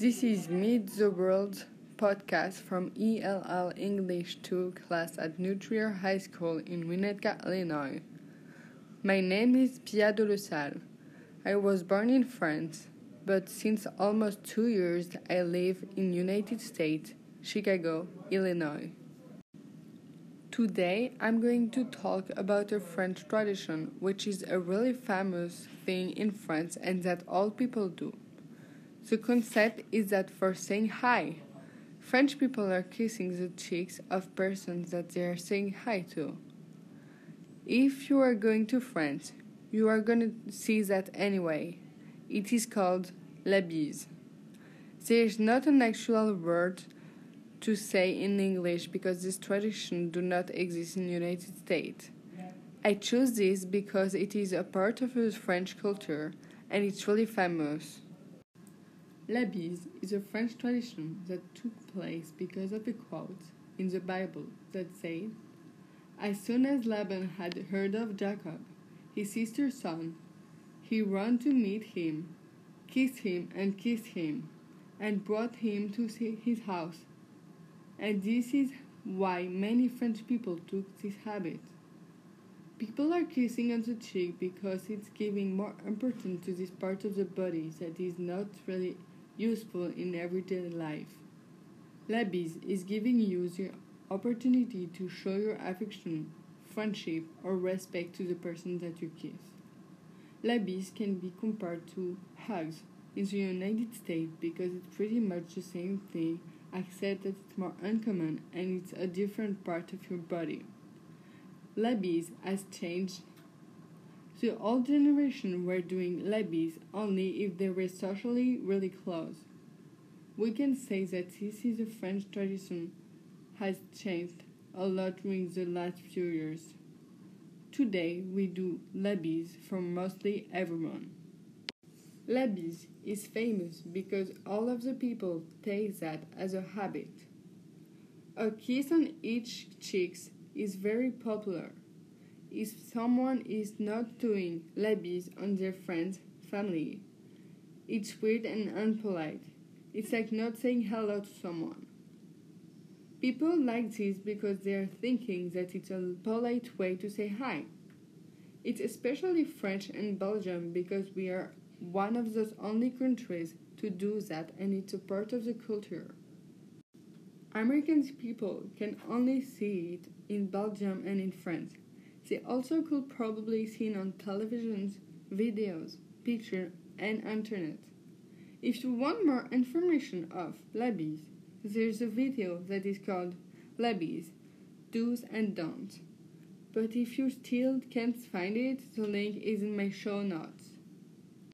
This is Meet the World podcast from ELL English 2 class at New Trier High School in Winnetka, Illinois. My name is Pia de. I was born in France, but since almost two years I live in United States, Chicago, Illinois. Today I'm going to talk about a French tradition which is a really famous thing in France and that all people do. The concept is that for saying hi, French people are kissing the cheeks of persons that they are saying hi to. If you are going to France, you are going to see that anyway. It is called la bise. There is not an actual word to say in English because this tradition do not exist in United States. I choose this because it is a part of the French culture and it's really famous. La bise is a French tradition that took place because of a quote in the Bible that said, As soon as Laban had heard of Jacob, his sister's son, he ran to meet him, kissed him and kissed him, and brought him to his house. And this is why many French people took this habit. People are kissing on the cheek because it's giving more importance to this part of the body that is not really useful in everyday life. La bise is giving you the opportunity to show your affection, friendship, or respect to the person that you kiss. La bise can be compared to hugs in the United States because it's pretty much the same thing except that it's more uncommon and it's a different part of your body. La bise has changed the old generation were doing bise only if they were socially really close. We can say that this is a French tradition has changed a lot during the last few years. Today we do bise for mostly everyone. Bise is famous because all of the people take that as a habit. A kiss on each cheek is very popular if someone is not doing bise on their friends, family. It's weird and unpolite. It's like not saying hello to someone. People like this because they are thinking that it's a polite way to say hi. It's especially French and Belgium because we are one of those only countries to do that and it's a part of the culture. American people can only see it in Belgium and in France they also could probably seen on televisions, videos, picture, and internet. If you want more information of la there's a video that is called la bise, Do's and Don'ts. But if you still can't find it, the link is in my show notes.